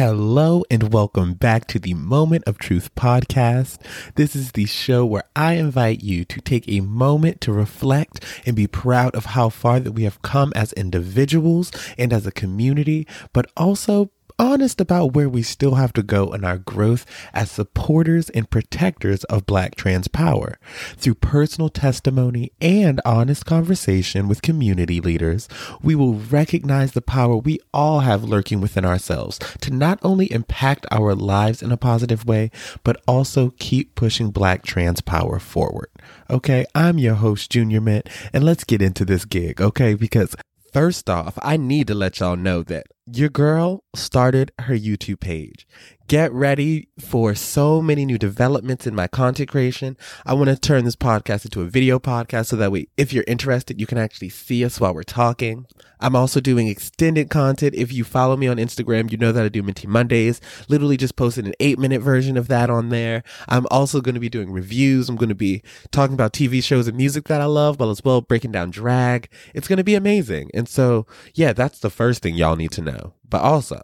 Hello and welcome back to the Moment of Truth podcast. This is the show where I invite you to take a moment to reflect and be proud of how far that we have come as individuals and as a community, but also honest about where we still have to go in our growth as supporters and protectors of Black trans power. Through personal testimony and honest conversation with community leaders, we will recognize the power we all have lurking within ourselves to not only impact our lives in a positive way, but also keep pushing Black trans power forward. Okay, I'm your host, Junior Mint, and let's get into this gig, okay? Because First off, I need to let y'all know that your girl started her YouTube page. Get ready for so many new developments in my content creation. I want to turn this podcast into a video podcast so that way, if you're interested, you can actually see us while we're talking. I'm also doing extended content. If you follow me on Instagram, you know that I do Minty Mondays. Literally just posted an eight minute version of that on there. I'm also going to be doing reviews. I'm going to be talking about TV shows and music that I love, but as well breaking down drag. It's going to be amazing. And so, yeah, that's the first thing y'all need to know. But also,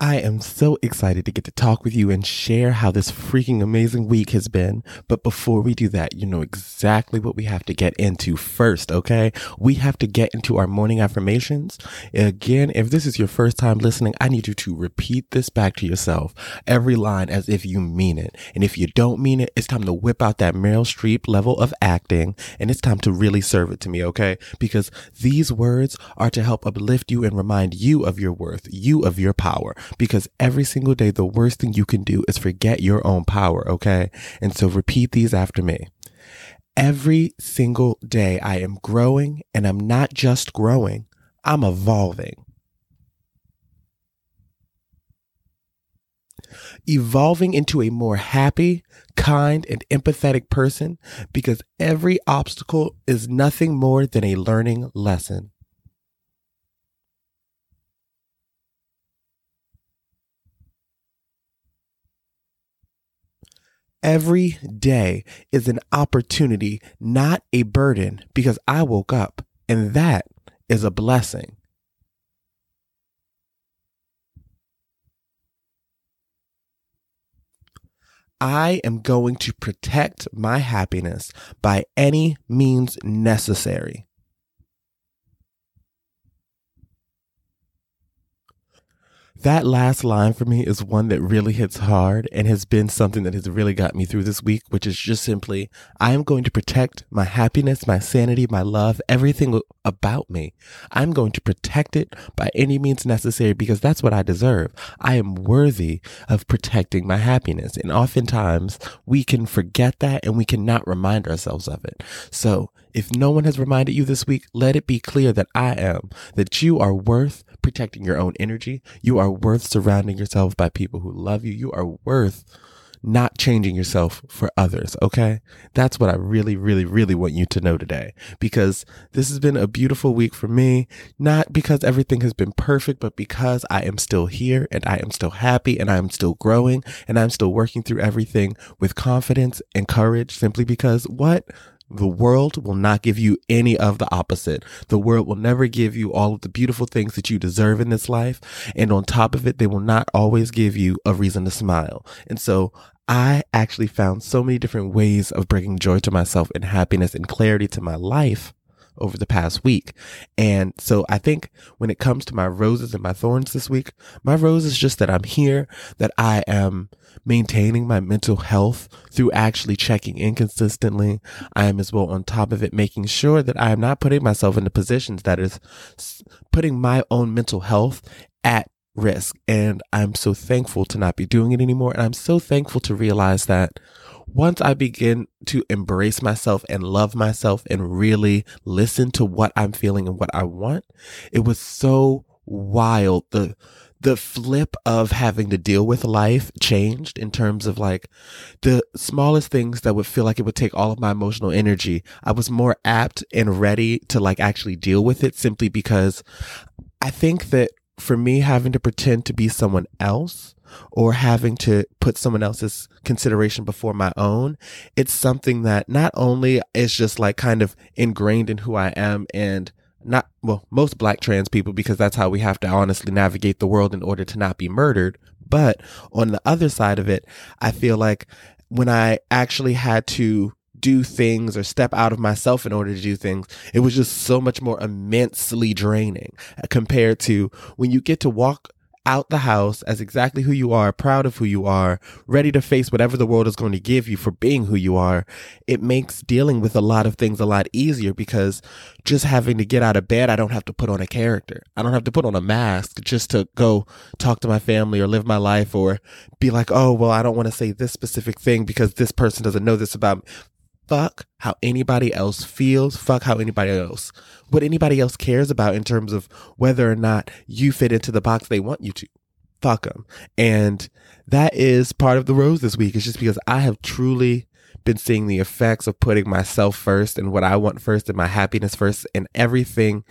I am so excited to get to talk with you and share how this freaking amazing week has been. But before we do that, you know exactly what we have to get into first, okay? We have to get into our morning affirmations. Again, if this is your first time listening, I need you to repeat this back to yourself, every line as if you mean it. And if you don't mean it, it's time to whip out that Meryl Streep level of acting and it's time to really serve it to me, okay? Because these words are to help uplift you and remind you of your worth, you of your power because every single day, the worst thing you can do is forget your own power. Okay. And so repeat these after me. Every single day I am growing and I'm not just growing, I'm evolving. Evolving into a more happy, kind, and empathetic person because every obstacle is nothing more than a learning lesson. Every day is an opportunity, not a burden, because I woke up and that is a blessing. I am going to protect my happiness by any means necessary. That last line for me is one that really hits hard and has been something that has really got me through this week, which is just simply, I am going to protect my happiness, my sanity, my love, everything about me. I'm going to protect it by any means necessary because that's what I deserve. I am worthy of protecting my happiness. And oftentimes we can forget that and we cannot remind ourselves of it. So if no one has reminded you this week, let it be clear that I am, that you are worth protecting your own energy. You are worth surrounding yourself by people who love you. You are worth not changing yourself for others. Okay. That's what I really, really, really want you to know today because this has been a beautiful week for me. Not because everything has been perfect, but because I am still here and I am still happy and I am still growing and I'm still working through everything with confidence and courage simply because what? The world will not give you any of the opposite. The world will never give you all of the beautiful things that you deserve in this life. And on top of it, they will not always give you a reason to smile. And so I actually found so many different ways of bringing joy to myself and happiness and clarity to my life over the past week. And so I think when it comes to my roses and my thorns this week, my rose is just that I'm here, that I am maintaining my mental health through actually checking in consistently. I am as well on top of it, making sure that I am not putting myself into positions that is putting my own mental health at risk. And I'm so thankful to not be doing it anymore. And I'm so thankful to realize that once I begin to embrace myself and love myself and really listen to what I'm feeling and what I want, it was so wild. The, the flip of having to deal with life changed in terms of like the smallest things that would feel like it would take all of my emotional energy. I was more apt and ready to like actually deal with it simply because I think that for me having to pretend to be someone else or having to put someone else's consideration before my own, it's something that not only is just like kind of ingrained in who I am and not, well, most black trans people, because that's how we have to honestly navigate the world in order to not be murdered. But on the other side of it, I feel like when I actually had to do things or step out of myself in order to do things, it was just so much more immensely draining uh, compared to when you get to walk out the house as exactly who you are, proud of who you are, ready to face whatever the world is going to give you for being who you are, it makes dealing with a lot of things a lot easier because just having to get out of bed, I don't have to put on a character. I don't have to put on a mask just to go talk to my family or live my life or be like, oh, well, I don't want to say this specific thing because this person doesn't know this about me fuck how anybody else feels, fuck how anybody else, what anybody else cares about in terms of whether or not you fit into the box they want you to. Fuck them. And that is part of the rose this week. It's just because I have truly been seeing the effects of putting myself first and what I want first and my happiness first and everything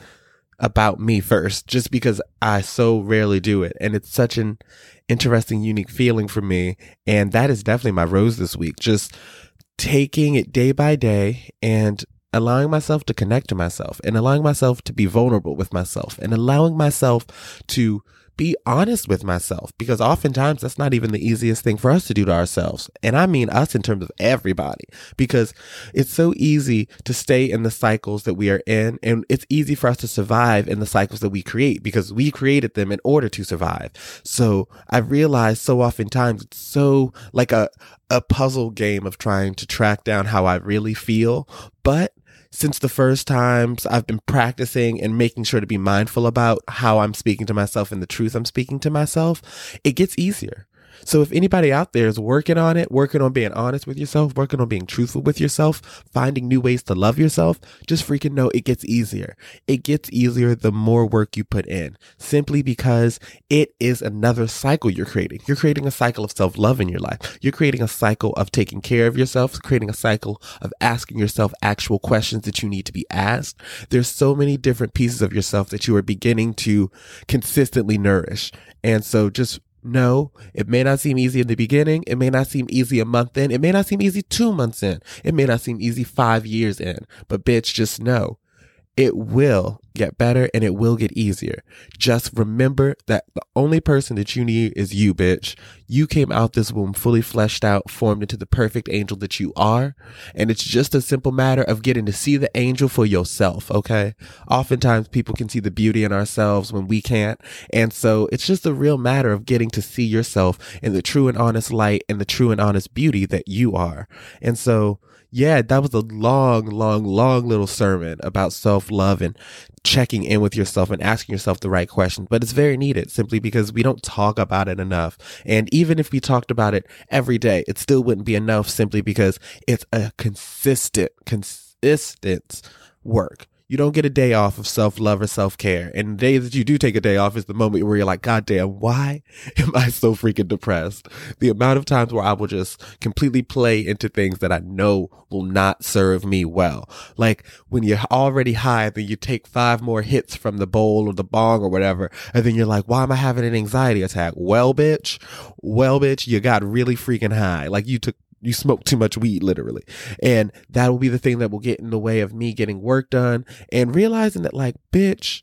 about me first, just because I so rarely do it. And it's such an interesting, unique feeling for me. And that is definitely my rose this week. Just taking it day by day and allowing myself to connect to myself and allowing myself to be vulnerable with myself and allowing myself to be honest with myself because oftentimes that's not even the easiest thing for us to do to ourselves. And I mean us in terms of everybody because it's so easy to stay in the cycles that we are in. And it's easy for us to survive in the cycles that we create because we created them in order to survive. So I've realized so oftentimes it's so like a, a puzzle game of trying to track down how I really feel. But since the first times I've been practicing and making sure to be mindful about how I'm speaking to myself and the truth I'm speaking to myself, it gets easier. So if anybody out there is working on it, working on being honest with yourself, working on being truthful with yourself, finding new ways to love yourself, just freaking know it gets easier. It gets easier the more work you put in simply because it is another cycle you're creating. You're creating a cycle of self love in your life. You're creating a cycle of taking care of yourself, creating a cycle of asking yourself actual questions that you need to be asked. There's so many different pieces of yourself that you are beginning to consistently nourish. And so just no, it may not seem easy in the beginning. It may not seem easy a month in. It may not seem easy two months in. It may not seem easy five years in. But bitch, just know it will get better and it will get easier. Just remember that the only person that you need is you, bitch. You came out this womb fully fleshed out, formed into the perfect angel that you are. And it's just a simple matter of getting to see the angel for yourself, okay? Oftentimes people can see the beauty in ourselves when we can't. And so it's just a real matter of getting to see yourself in the true and honest light and the true and honest beauty that you are. And so yeah, that was a long, long, long little sermon about self love and checking in with yourself and asking yourself the right questions. But it's very needed simply because we don't talk about it enough. And even if we talked about it every day, it still wouldn't be enough simply because it's a consistent, consistent work. You don't get a day off of self love or self care. And the day that you do take a day off is the moment where you're like, God damn, why am I so freaking depressed? The amount of times where I will just completely play into things that I know will not serve me well. Like when you're already high, then you take five more hits from the bowl or the bong or whatever. And then you're like, why am I having an anxiety attack? Well, bitch, well, bitch, you got really freaking high. Like you took you smoke too much weed, literally. And that will be the thing that will get in the way of me getting work done and realizing that, like, bitch,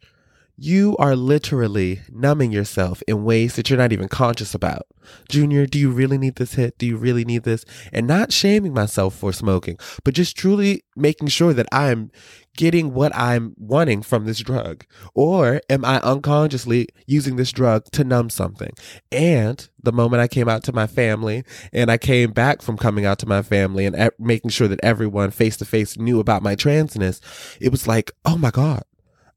you are literally numbing yourself in ways that you're not even conscious about. Junior, do you really need this hit? Do you really need this? And not shaming myself for smoking, but just truly making sure that I'm getting what I'm wanting from this drug? Or am I unconsciously using this drug to numb something? And the moment I came out to my family and I came back from coming out to my family and making sure that everyone face to face knew about my transness, it was like, oh my God,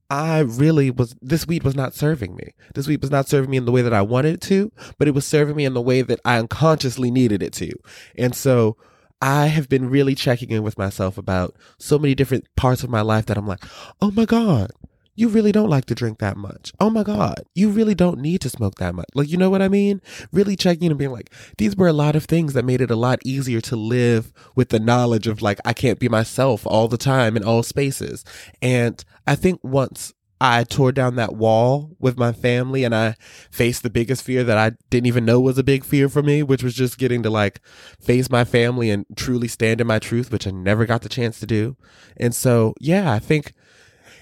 I really was, this weed was not serving me. This weed was not serving me in the way that I wanted it to, but it was serving me in the way that I unconsciously needed it to. And so I have been really checking in with myself about so many different parts of my life that I'm like, oh my God, you really don't like to drink that much. Oh my God, you really don't need to smoke that much. Like, you know what I mean? Really checking and being like, these were a lot of things that made it a lot easier to live with the knowledge of like, I can't be myself all the time in all spaces. And I think once I tore down that wall with my family and I faced the biggest fear that I didn't even know was a big fear for me, which was just getting to like face my family and truly stand in my truth, which I never got the chance to do. And so, yeah, I think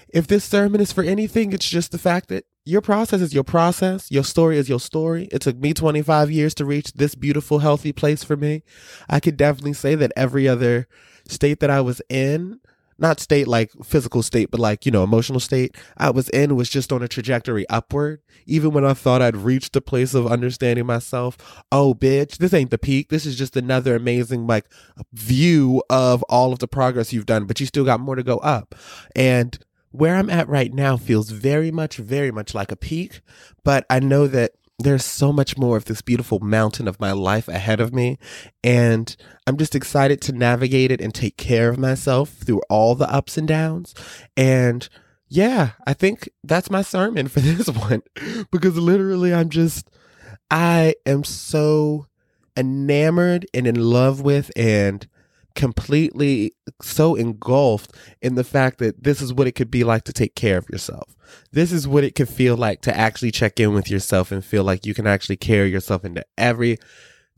if this sermon is for anything, it's just the fact that your process is your process. Your story is your story. It took me 25 years to reach this beautiful, healthy place for me. I could definitely say that every other state that I was in, not state like physical state, but like, you know, emotional state I was in was just on a trajectory upward. Even when I thought I'd reached the place of understanding myself, oh, bitch, this ain't the peak. This is just another amazing, like, view of all of the progress you've done, but you still got more to go up. And where I'm at right now feels very much, very much like a peak, but I know that there's so much more of this beautiful mountain of my life ahead of me. And I'm just excited to navigate it and take care of myself through all the ups and downs. And yeah, I think that's my sermon for this one because literally I'm just, I am so enamored and in love with and completely so engulfed in the fact that this is what it could be like to take care of yourself. This is what it could feel like to actually check in with yourself and feel like you can actually carry yourself into every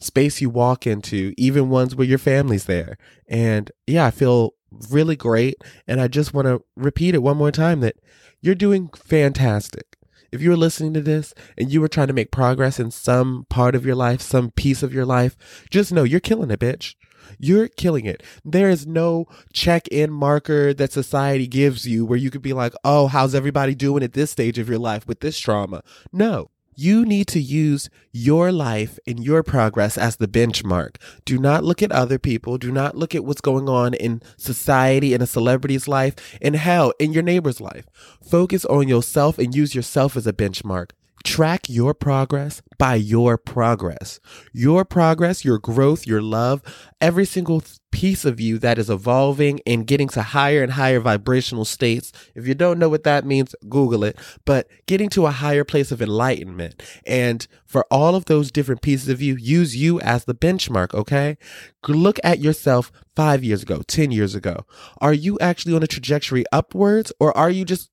space you walk into, even ones where your family's there. And yeah, I feel really great. And I just want to repeat it one more time that you're doing fantastic. If you were listening to this and you were trying to make progress in some part of your life, some piece of your life, just know you're killing it, bitch. You're killing it. There is no check in marker that society gives you where you could be like, oh, how's everybody doing at this stage of your life with this trauma? No. You need to use your life and your progress as the benchmark. Do not look at other people. Do not look at what's going on in society, in a celebrity's life, in hell, in your neighbor's life. Focus on yourself and use yourself as a benchmark. Track your progress by your progress. Your progress, your growth, your love, every single piece of you that is evolving and getting to higher and higher vibrational states. If you don't know what that means, Google it, but getting to a higher place of enlightenment. And for all of those different pieces of you, use you as the benchmark, okay? Look at yourself five years ago, 10 years ago. Are you actually on a trajectory upwards or are you just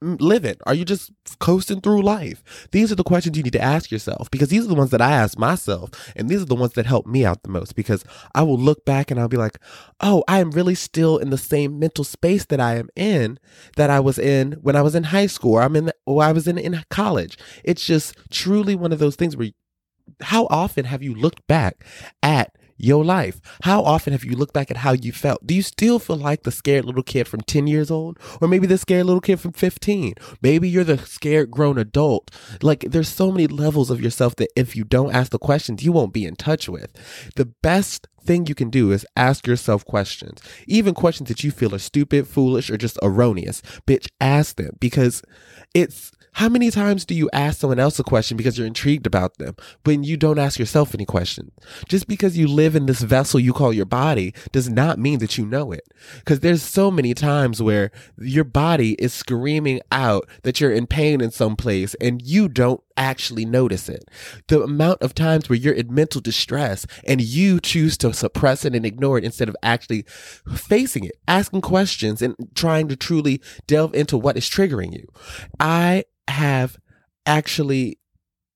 living? Are you just coasting through life? These are the questions you need to ask yourself because these are the ones that I ask myself. And these are the ones that help me out the most because I will look back and I'll be like, oh, I am really still in the same mental space that I am in that I was in when I was in high school or I'm in, the, or I was in, in college. It's just truly one of those things where how often have you looked back at your life. How often have you looked back at how you felt? Do you still feel like the scared little kid from 10 years old? Or maybe the scared little kid from 15? Maybe you're the scared grown adult. Like there's so many levels of yourself that if you don't ask the questions, you won't be in touch with. The best thing you can do is ask yourself questions, even questions that you feel are stupid, foolish, or just erroneous. Bitch, ask them because it's how many times do you ask someone else a question because you're intrigued about them when you don't ask yourself any questions? Just because you live in this vessel you call your body does not mean that you know it. Because there's so many times where your body is screaming out that you're in pain in some place and you don't actually notice it. The amount of times where you're in mental distress and you choose to suppress it and ignore it instead of actually facing it, asking questions and trying to truly delve into what is triggering you. I have actually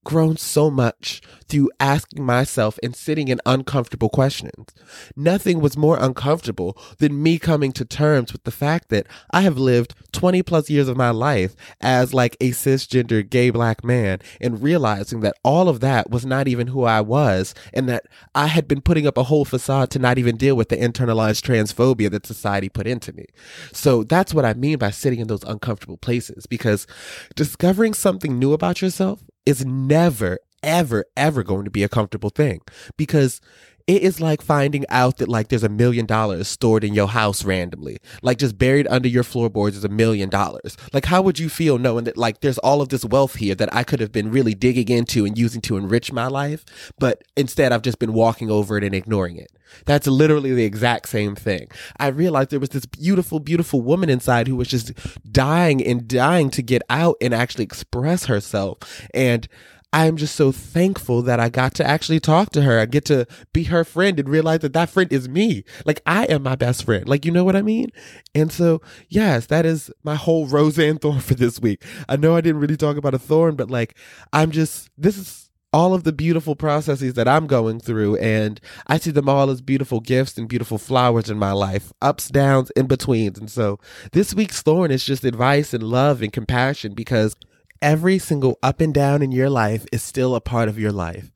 grown so much through asking myself and sitting in uncomfortable questions. Nothing was more uncomfortable than me coming to terms with the fact that I have lived 20 plus years of my life as like a cisgender gay black man and realizing that all of that was not even who I was and that I had been putting up a whole facade to not even deal with the internalized transphobia that society put into me. So that's what I mean by sitting in those uncomfortable places because discovering something new about yourself is never, ever, ever going to be a comfortable thing because it is like finding out that like there's a million dollars stored in your house randomly. Like just buried under your floorboards is a million dollars. Like how would you feel knowing that like there's all of this wealth here that i could have been really digging into and using to enrich my life but instead i've just been walking over it and ignoring it? That's literally the exact same thing. I realized there was this beautiful beautiful woman inside who was just dying and dying to get out and actually express herself. And I'm just so thankful that I got to actually talk to her. I get to be her friend and realize that that friend is me. Like I am my best friend. Like, you know what I mean? And so, yes, that is my whole rose and thorn for this week. I know I didn't really talk about a thorn, but like, I'm just, this is all of the beautiful processes that I'm going through, and I see them all as beautiful gifts and beautiful flowers in my life, ups, downs, in betweens. And so this week's thorn is just advice and love and compassion because every single up and down in your life is still a part of your life.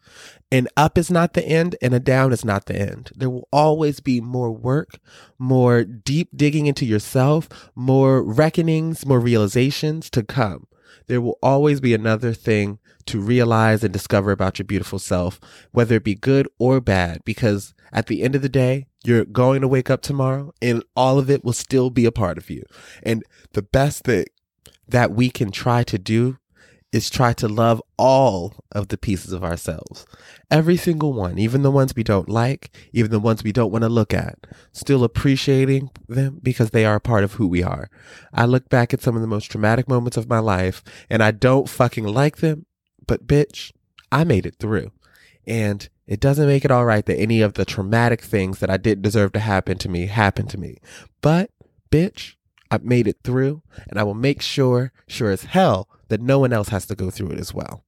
An up is not the end and a down is not the end. There will always be more work, more deep digging into yourself, more reckonings, more realizations to come. There will always be another thing to realize and discover about your beautiful self, whether it be good or bad, because at the end of the day, you're going to wake up tomorrow and all of it will still be a part of you. And the best thing that we can try to do is try to love all of the pieces of ourselves. Every single one, even the ones we don't like, even the ones we don't want to look at, still appreciating them because they are a part of who we are. I look back at some of the most traumatic moments of my life and I don't fucking like them, but bitch, I made it through. And it doesn't make it all right that any of the traumatic things that I didn't deserve to happen to me happened to me. But, bitch, I made it through and I will make sure, sure as hell, that no one else has to go through it as well.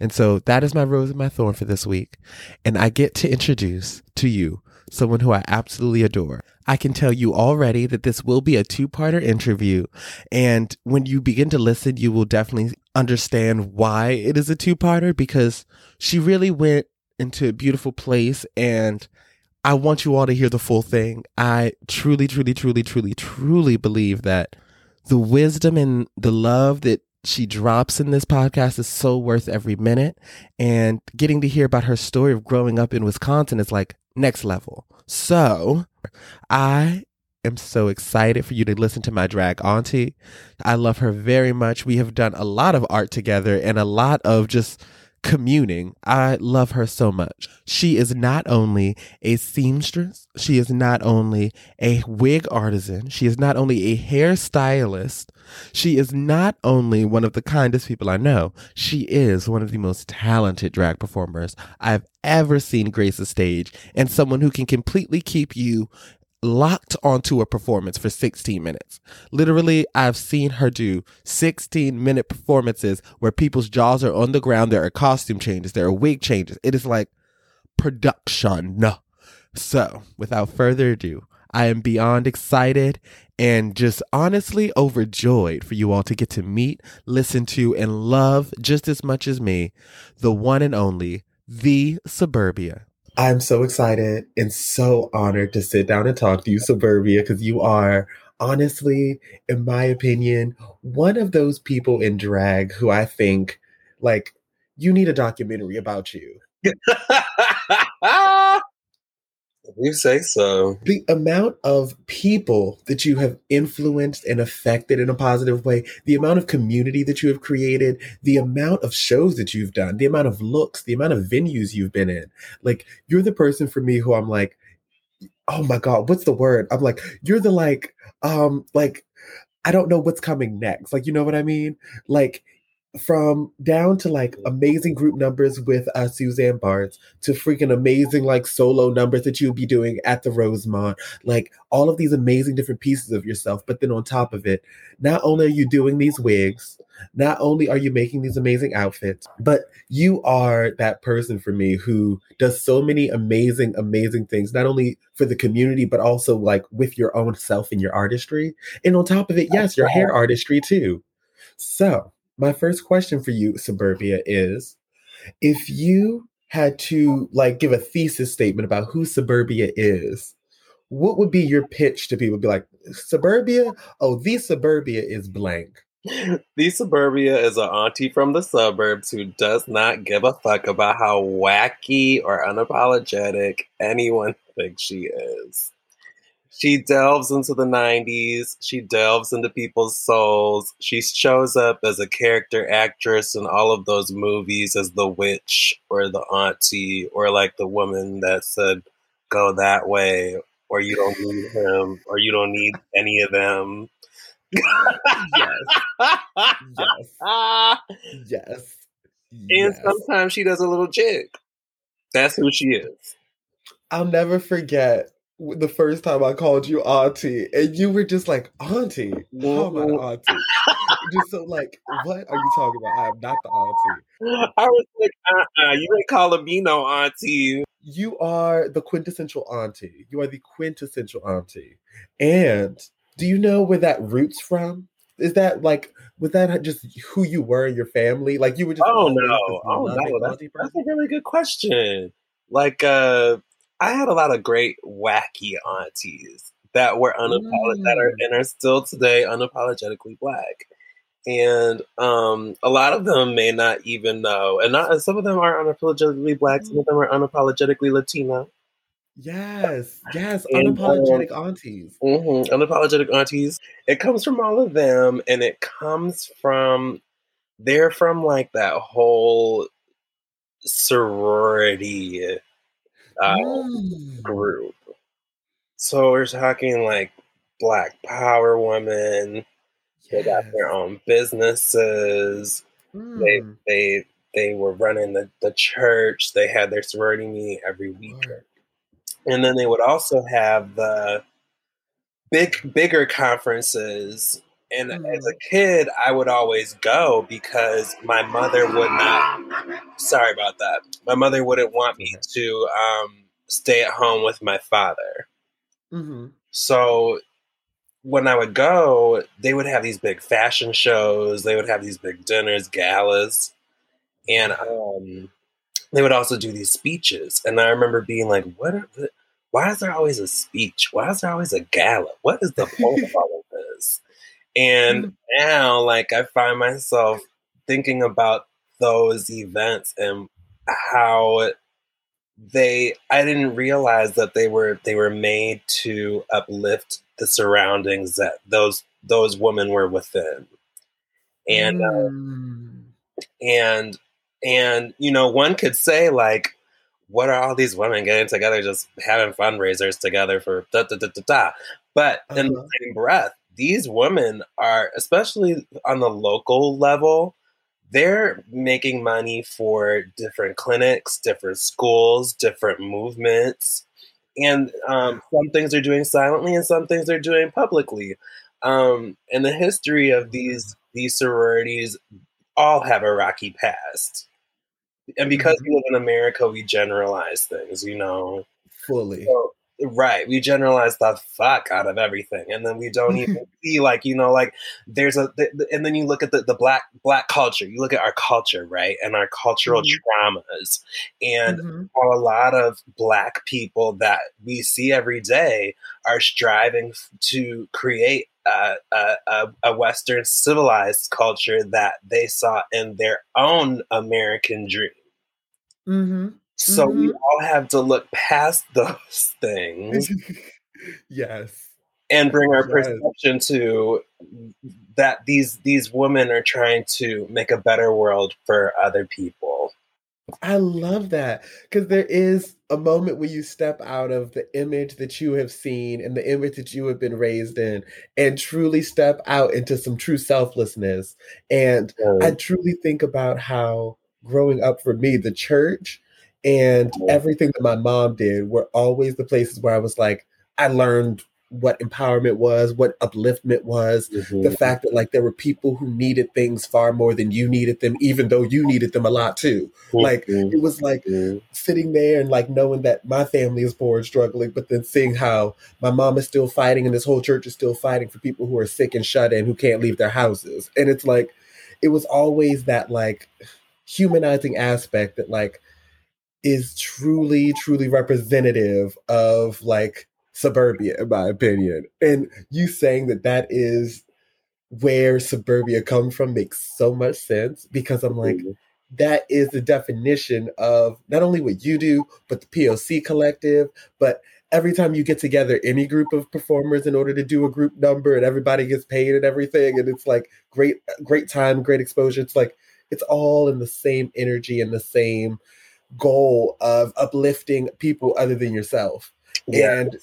And so that is my rose and my thorn for this week. And I get to introduce to you someone who I absolutely adore. I can tell you already that this will be a two parter interview. And when you begin to listen, you will definitely understand why it is a two parter because she really went into a beautiful place and I want you all to hear the full thing. I truly, truly, truly, truly, truly believe that the wisdom and the love that she drops in this podcast is so worth every minute. And getting to hear about her story of growing up in Wisconsin is like next level. So I am so excited for you to listen to my drag auntie. I love her very much. We have done a lot of art together and a lot of just communing. I love her so much. She is not only a seamstress, she is not only a wig artisan, she is not only a hairstylist, she is not only one of the kindest people I know, she is one of the most talented drag performers I've ever seen grace a stage and someone who can completely keep you locked onto a performance for 16 minutes. Literally, I've seen her do 16 minute performances where people's jaws are on the ground. There are costume changes, there are wig changes. It is like production. So, without further ado, I am beyond excited and just honestly overjoyed for you all to get to meet, listen to, and love just as much as me, the one and only, the Suburbia. I'm so excited and so honored to sit down and talk to you, Suburbia, because you are honestly, in my opinion, one of those people in drag who I think like you need a documentary about you. You say so. The amount of people that you have influenced and affected in a positive way, the amount of community that you have created, the amount of shows that you've done, the amount of looks, the amount of venues you've been in. Like, you're the person for me who I'm like, oh my God, what's the word? I'm like, you're the like, um, like, I don't know what's coming next. Like, you know what I mean? Like, from down to like amazing group numbers with uh, Suzanne Bartz to freaking amazing like solo numbers that you'll be doing at the Rosemont, like all of these amazing different pieces of yourself. But then on top of it, not only are you doing these wigs, not only are you making these amazing outfits, but you are that person for me who does so many amazing, amazing things, not only for the community, but also like with your own self and your artistry. And on top of it, yes, your hair artistry too. So, my first question for you, Suburbia, is if you had to like give a thesis statement about who Suburbia is, what would be your pitch to people? Be like, Suburbia? Oh, the Suburbia is blank. The Suburbia is an auntie from the suburbs who does not give a fuck about how wacky or unapologetic anyone thinks she is she delves into the 90s she delves into people's souls. She shows up as a character actress in all of those movies as the witch or the auntie or like the woman that said go that way or you don't need him or you don't need any of them. Yes. Yes. Yes. And yes. sometimes she does a little jig that's who she is. I'll never forget the first time I called you auntie, and you were just like, auntie, how am I auntie? just so like, what are you talking about? I am not the auntie. I was like, uh-uh, you ain't calling me no auntie. You are the quintessential auntie. You are the quintessential auntie. And do you know where that roots from? is that like was that just who you were in your family? Like you were just oh no, oh no, that's, that's a really good question. Like uh I had a lot of great wacky aunties that were unapologetic mm. that are mm. and are still today unapologetically black. And um, a lot of them may not even know, and not, some of them are unapologetically black, some of them are unapologetically Latino. Yes, yes, and, unapologetic um, aunties. Mm-hmm, unapologetic aunties. It comes from all of them, and it comes from they're from like that whole sorority uh, mm. group. So we're talking like Black Power women. Yes. They got their own businesses. Mm. They they they were running the, the church. They had their sorority meeting every weekend. And then they would also have the big bigger conferences. And mm. as a kid, I would always go because my mother would not. Sorry about that. My mother wouldn't want me to um, stay at home with my father. Mm-hmm. So when I would go, they would have these big fashion shows. They would have these big dinners, galas, and um, they would also do these speeches. And I remember being like, "What? Are why is there always a speech? Why is there always a gala? What is the point of all this?" And mm-hmm. now, like, I find myself thinking about those events and how they I didn't realize that they were they were made to uplift the surroundings that those those women were within. And mm. uh, and and you know one could say like what are all these women getting together just having fundraisers together for da da da da da but uh-huh. in the uh-huh. same breath these women are especially on the local level they're making money for different clinics, different schools, different movements. And um, some things they're doing silently and some things they're doing publicly. Um, and the history of these these sororities all have a rocky past. And because mm-hmm. we live in America, we generalize things, you know. Fully. So, Right. We generalize the fuck out of everything. And then we don't even see like, you know, like there's a and then you look at the, the black black culture. You look at our culture, right? And our cultural mm-hmm. traumas. And mm-hmm. a lot of black people that we see every day are striving to create a, a, a Western civilized culture that they saw in their own American dream. Mm-hmm. So mm-hmm. we all have to look past those things. yes. And bring our yes. perception to that these these women are trying to make a better world for other people. I love that because there is a moment when you step out of the image that you have seen and the image that you have been raised in and truly step out into some true selflessness. And mm. I truly think about how growing up for me, the church and everything that my mom did were always the places where I was like, I learned what empowerment was, what upliftment was, mm-hmm. the fact that like there were people who needed things far more than you needed them, even though you needed them a lot too. Mm-hmm. Like it was like mm-hmm. sitting there and like knowing that my family is poor and struggling, but then seeing how my mom is still fighting and this whole church is still fighting for people who are sick and shut in who can't leave their houses. And it's like it was always that like humanizing aspect that like is truly, truly representative of like suburbia, in my opinion. And you saying that that is where suburbia comes from makes so much sense because I'm like, mm-hmm. that is the definition of not only what you do, but the POC collective, but every time you get together any group of performers in order to do a group number and everybody gets paid and everything and it's like great great time great exposure it's like it's all in the same energy and the same goal of uplifting people other than yourself. Yes. And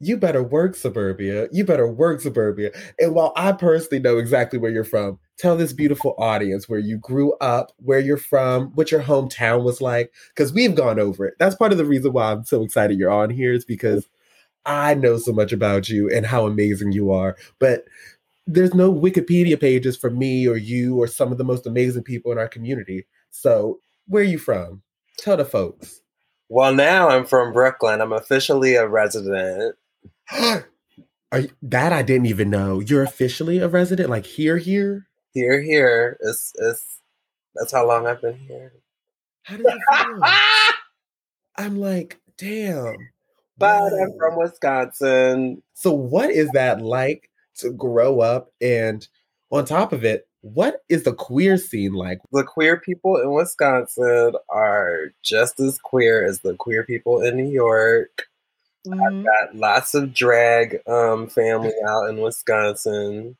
you better work suburbia. You better work suburbia. And while I personally know exactly where you're from, tell this beautiful audience where you grew up, where you're from, what your hometown was like, because we've gone over it. That's part of the reason why I'm so excited you're on here is because I know so much about you and how amazing you are. But there's no Wikipedia pages for me or you or some of the most amazing people in our community. So where are you from? Tell the folks. Well, now I'm from Brooklyn. I'm officially a resident. Are you, that I didn't even know. You're officially a resident, like here, here. Here, here. It's it's that's how long I've been here. How does it feel? I'm like, damn. But I'm from Wisconsin. So what is that like to grow up and on top of it, what is the queer scene like? The queer people in Wisconsin are just as queer as the queer people in New York. Mm-hmm. I've got lots of drag um, family out in Wisconsin.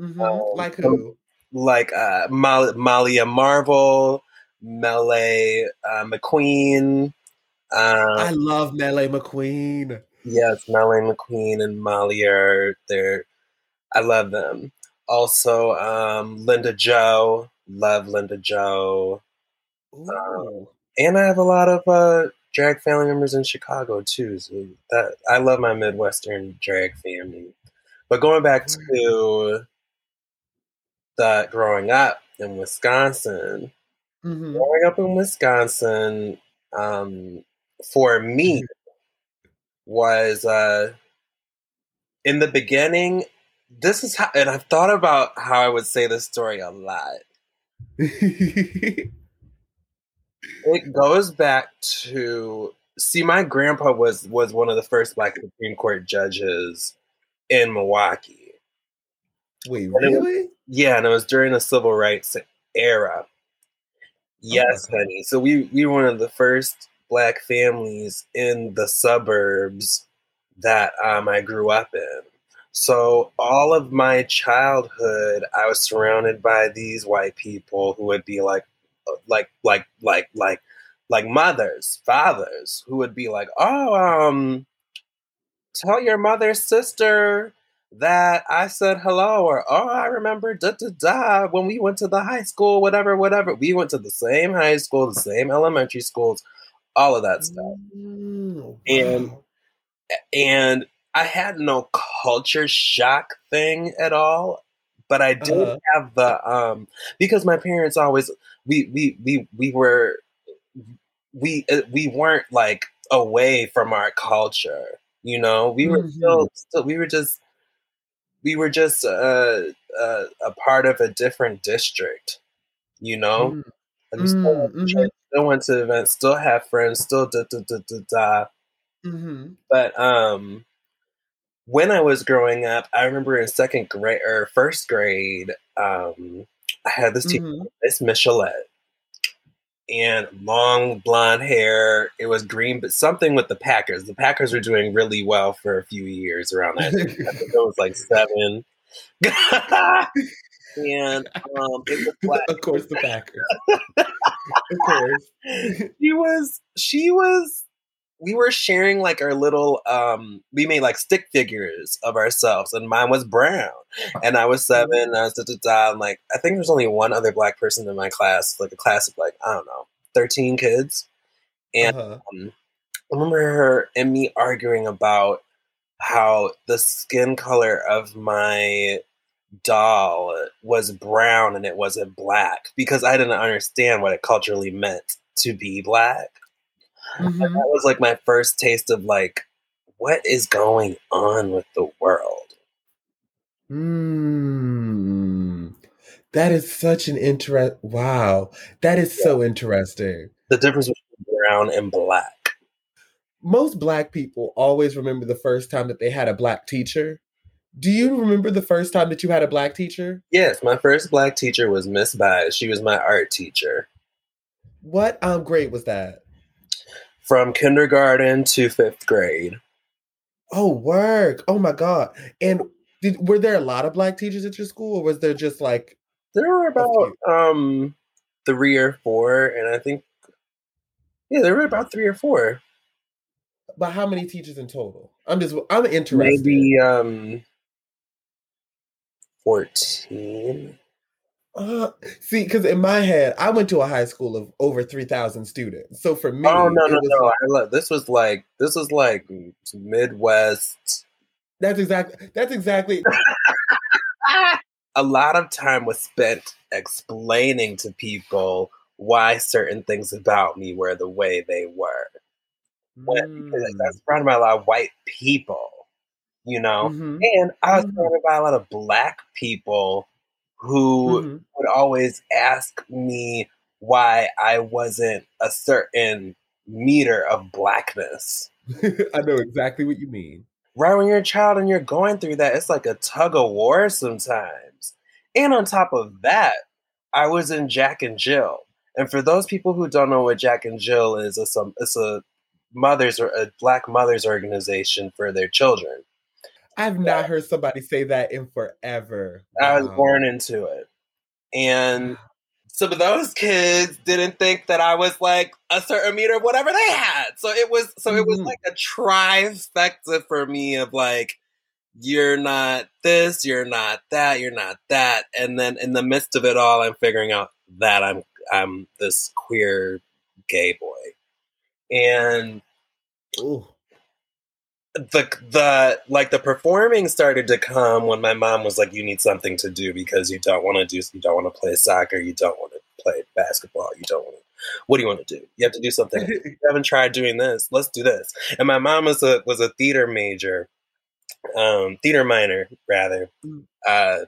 Mm-hmm. Um, like who? Like uh, Molly, Malia Marvel, Melee uh, McQueen. Uh, I love Melee McQueen. Yes, Melee McQueen and Molly are they're. I love them. Also, um, Linda Joe, love Linda Joe. Um, and I have a lot of uh, drag family members in Chicago too. So that I love my Midwestern drag family. But going back to the growing up in Wisconsin, mm-hmm. growing up in Wisconsin, um, for me was uh, in the beginning this is how, and I've thought about how I would say this story a lot. it goes back to see, my grandpa was was one of the first Black Supreme Court judges in Milwaukee. Wait, really? Was, yeah, and it was during the civil rights era. Yes, oh, honey. So we we were one of the first black families in the suburbs that um, I grew up in. So all of my childhood, I was surrounded by these white people who would be like, like, like, like, like, like mothers, fathers, who would be like, "Oh, um, tell your mother's sister that I said hello," or "Oh, I remember da da da when we went to the high school, whatever, whatever. We went to the same high school, the same elementary schools, all of that stuff." Mm, and and I had no culture shock thing at all, but I did uh-huh. have the um because my parents always we we we we were we uh, we weren't like away from our culture, you know. We were mm-hmm. still, still we were just we were just uh, uh, a part of a different district, you know. Mm-hmm. And still, mm-hmm. still went to events, still have friends, still da da da da da. Mm-hmm. But um, when I was growing up, I remember in second grade or first grade, um, I had this teacher, mm-hmm. Miss Michelet, and long blonde hair. It was green, but something with the Packers. The Packers were doing really well for a few years around that. I think it was like seven. and um, it was black. Of course, the Packers. of course, she was. She was we were sharing like our little um we made like stick figures of ourselves and mine was brown and i was seven and i was da, da, da, and like i think there's only one other black person in my class like a class of like i don't know 13 kids and uh-huh. um, i remember her and me arguing about how the skin color of my doll was brown and it wasn't black because i didn't understand what it culturally meant to be black Mm-hmm. that was like my first taste of like, what is going on with the world? Hmm. That is such an interest. Wow, that is yeah. so interesting. The difference between brown and black. Most black people always remember the first time that they had a black teacher. Do you remember the first time that you had a black teacher? Yes, my first black teacher was Miss Baez. She was my art teacher. What um grade was that? From kindergarten to fifth grade. Oh, work! Oh my god! And did, were there a lot of black teachers at your school, or was there just like there were about um three or four, and I think yeah, there were about three or four. But how many teachers in total? I'm just I'm interested. Maybe um fourteen. Uh, see, because in my head, I went to a high school of over three thousand students. So for me, oh no, no, no! Like, I love, this was like this was like Midwest. That's exactly. That's exactly. a lot of time was spent explaining to people why certain things about me were the way they were. Mm. When, that's surrounded by a lot of white people. you know. Mm-hmm. And I was mm-hmm. surrounded by a lot of black people who mm-hmm. would always ask me why I wasn't a certain meter of blackness. I know exactly what you mean. Right when you're a child and you're going through that, it's like a tug of war sometimes. And on top of that, I was in Jack and Jill. And for those people who don't know what Jack and Jill is, it's a, it's a mothers or a black mothers organization for their children. I've not heard somebody say that in forever. I was born into it. And some of those kids didn't think that I was like a certain meter of whatever they had. So it was so it was mm-hmm. like a trifecta for me of like you're not this, you're not that, you're not that. And then in the midst of it all I'm figuring out that I'm I'm this queer gay boy. And Ooh the the like the performing started to come when my mom was like, "You need something to do because you don't want to do you don't want to play soccer, you don't want to play basketball, you don't want to. What do you want to do? You have to do something. you haven't tried doing this. Let's do this." And my mom was a was a theater major, um, theater minor rather. Mm. Uh,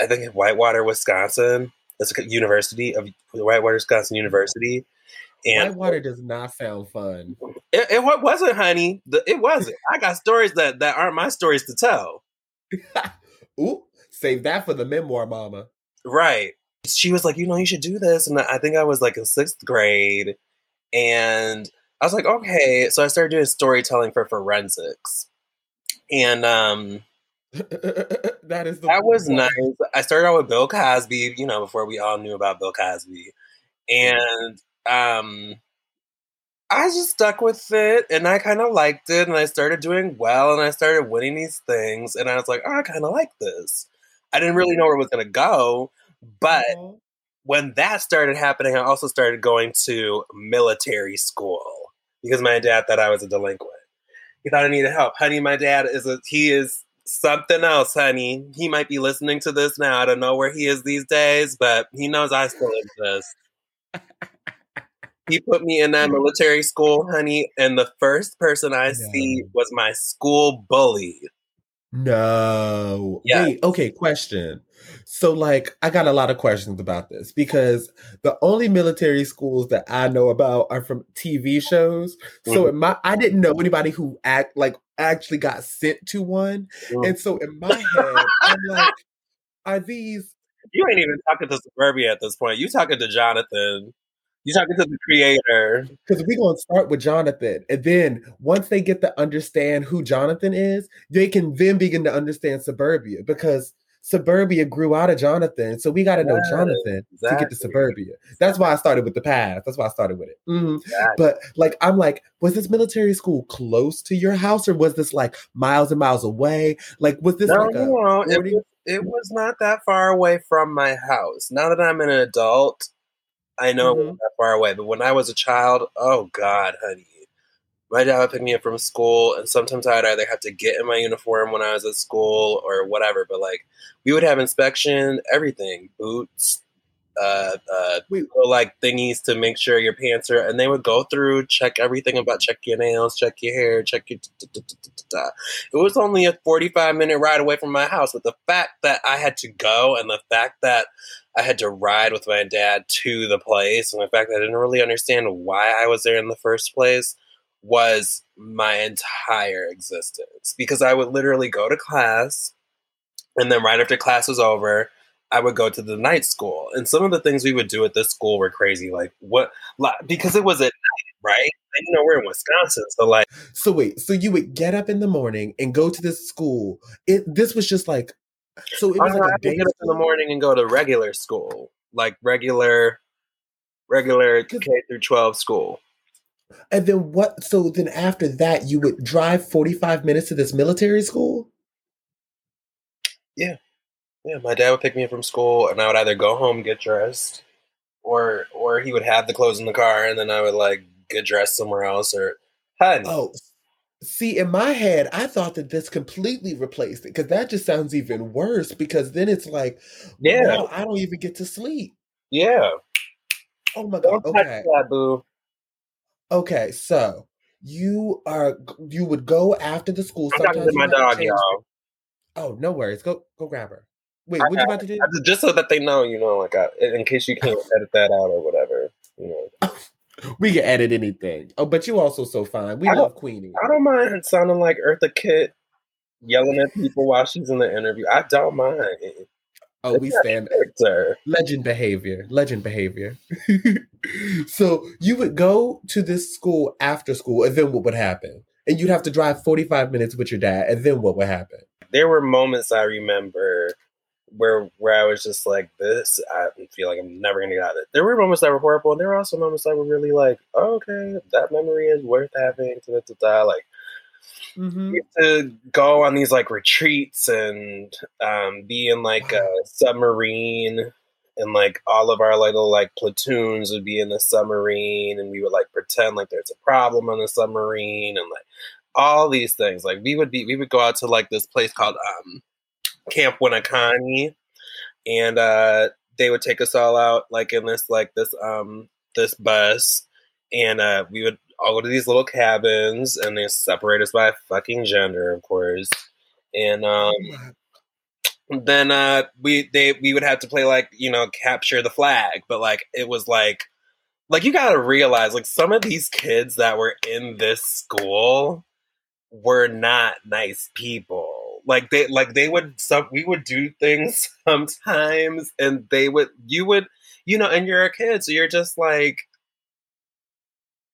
I think Whitewater, Wisconsin. That's a university of Whitewater, Wisconsin University and Whitewater does not sound fun. It, it wasn't, honey. It wasn't. I got stories that that aren't my stories to tell. Ooh, save that for the memoir, mama. Right. She was like, you know, you should do this, and I think I was like in sixth grade, and I was like, okay. So I started doing storytelling for forensics, and um, that is that was nice. I started out with Bill Cosby, you know, before we all knew about Bill Cosby, and um, I just stuck with it and I kind of liked it and I started doing well and I started winning these things and I was like, oh, I kind of like this. I didn't really know where it was going to go, but mm-hmm. when that started happening, I also started going to military school because my dad thought I was a delinquent. He thought I needed help. Honey, my dad is a he is something else, honey. He might be listening to this now. I don't know where he is these days, but he knows I still exist. he put me in that military school, honey, and the first person I no. see was my school bully. No. Yeah. Wait, okay, question. So like I got a lot of questions about this because the only military schools that I know about are from TV shows. Mm-hmm. So in my I didn't know anybody who act like actually got sent to one. Mm-hmm. And so in my head, I'm like, are these You ain't even talking to suburbia at this point. You talking to Jonathan. You're talking to the creator. Because we're going to start with Jonathan. And then once they get to understand who Jonathan is, they can then begin to understand Suburbia because Suburbia grew out of Jonathan. So we got to know yes, Jonathan exactly. to get to Suburbia. That's why I started with the past. That's why I started with it. Mm-hmm. Exactly. But like, I'm like, was this military school close to your house or was this like miles and miles away? Like, was this no, like a. No, it, was, it was not that far away from my house. Now that I'm an adult, I know mm-hmm. that far away, but when I was a child, oh God, honey. My dad would pick me up from school, and sometimes I'd either have to get in my uniform when I was at school or whatever. But like, we would have inspection, everything, boots, uh, uh, like thingies to make sure your pants are, and they would go through, check everything about, check your nails, check your hair, check your. It was only a forty-five minute ride away from my house, but the fact that I had to go, and the fact that I had to ride with my dad to the place, and the fact that I didn't really understand why I was there in the first place was my entire existence. Because I would literally go to class, and then right after class was over, I would go to the night school. And some of the things we would do at this school were crazy. Like what? Because it was at night, right? And, you know, we're in Wisconsin, so like. So wait, so you would get up in the morning and go to this school. It this was just like so it was uh, like I get up in the morning and go to regular school, like regular, regular K through twelve school. And then what? So then after that, you would drive forty five minutes to this military school. Yeah, yeah. My dad would pick me up from school, and I would either go home, get dressed, or or he would have the clothes in the car, and then I would like get dressed somewhere else, or honey. Oh, See, in my head, I thought that this completely replaced it because that just sounds even worse because then it's like, yeah, well, I don't even get to sleep. Yeah. Oh my god. Okay. That, boo. Okay, so you are you would go after the school. I'm talking to my dog, y'all. Oh, no worries. Go go grab her. Wait, what you about to do? Just so that they know, you know, like I, in case you can't edit that out or whatever, you know. we can edit anything. Oh, but you also so fine. We I love Queenie. I don't mind sounding like Eartha Kitt yelling at people while she's in the interview. I don't mind. Oh, we stand legend behavior. Legend behavior. so you would go to this school after school, and then what would happen? And you'd have to drive 45 minutes with your dad, and then what would happen? There were moments I remember where where I was just like, this, I feel like I'm never gonna get out of it. There were moments that were horrible, and there were also moments that were really like, oh, okay, that memory is worth having. Da, da, da, like mm-hmm. to go on these like retreats and um, be in like a submarine and like all of our little like platoons would be in the submarine and we would like pretend like there's a problem on the submarine and like all these things like we would be we would go out to like this place called um camp winneconne and uh they would take us all out like in this like this um this bus and uh we would all go to these little cabins and they separate us by fucking gender, of course. And um, then uh, we they we would have to play like you know capture the flag, but like it was like like you got to realize like some of these kids that were in this school were not nice people like they like they would some we would do things sometimes and they would you would you know and you're a kid so you're just like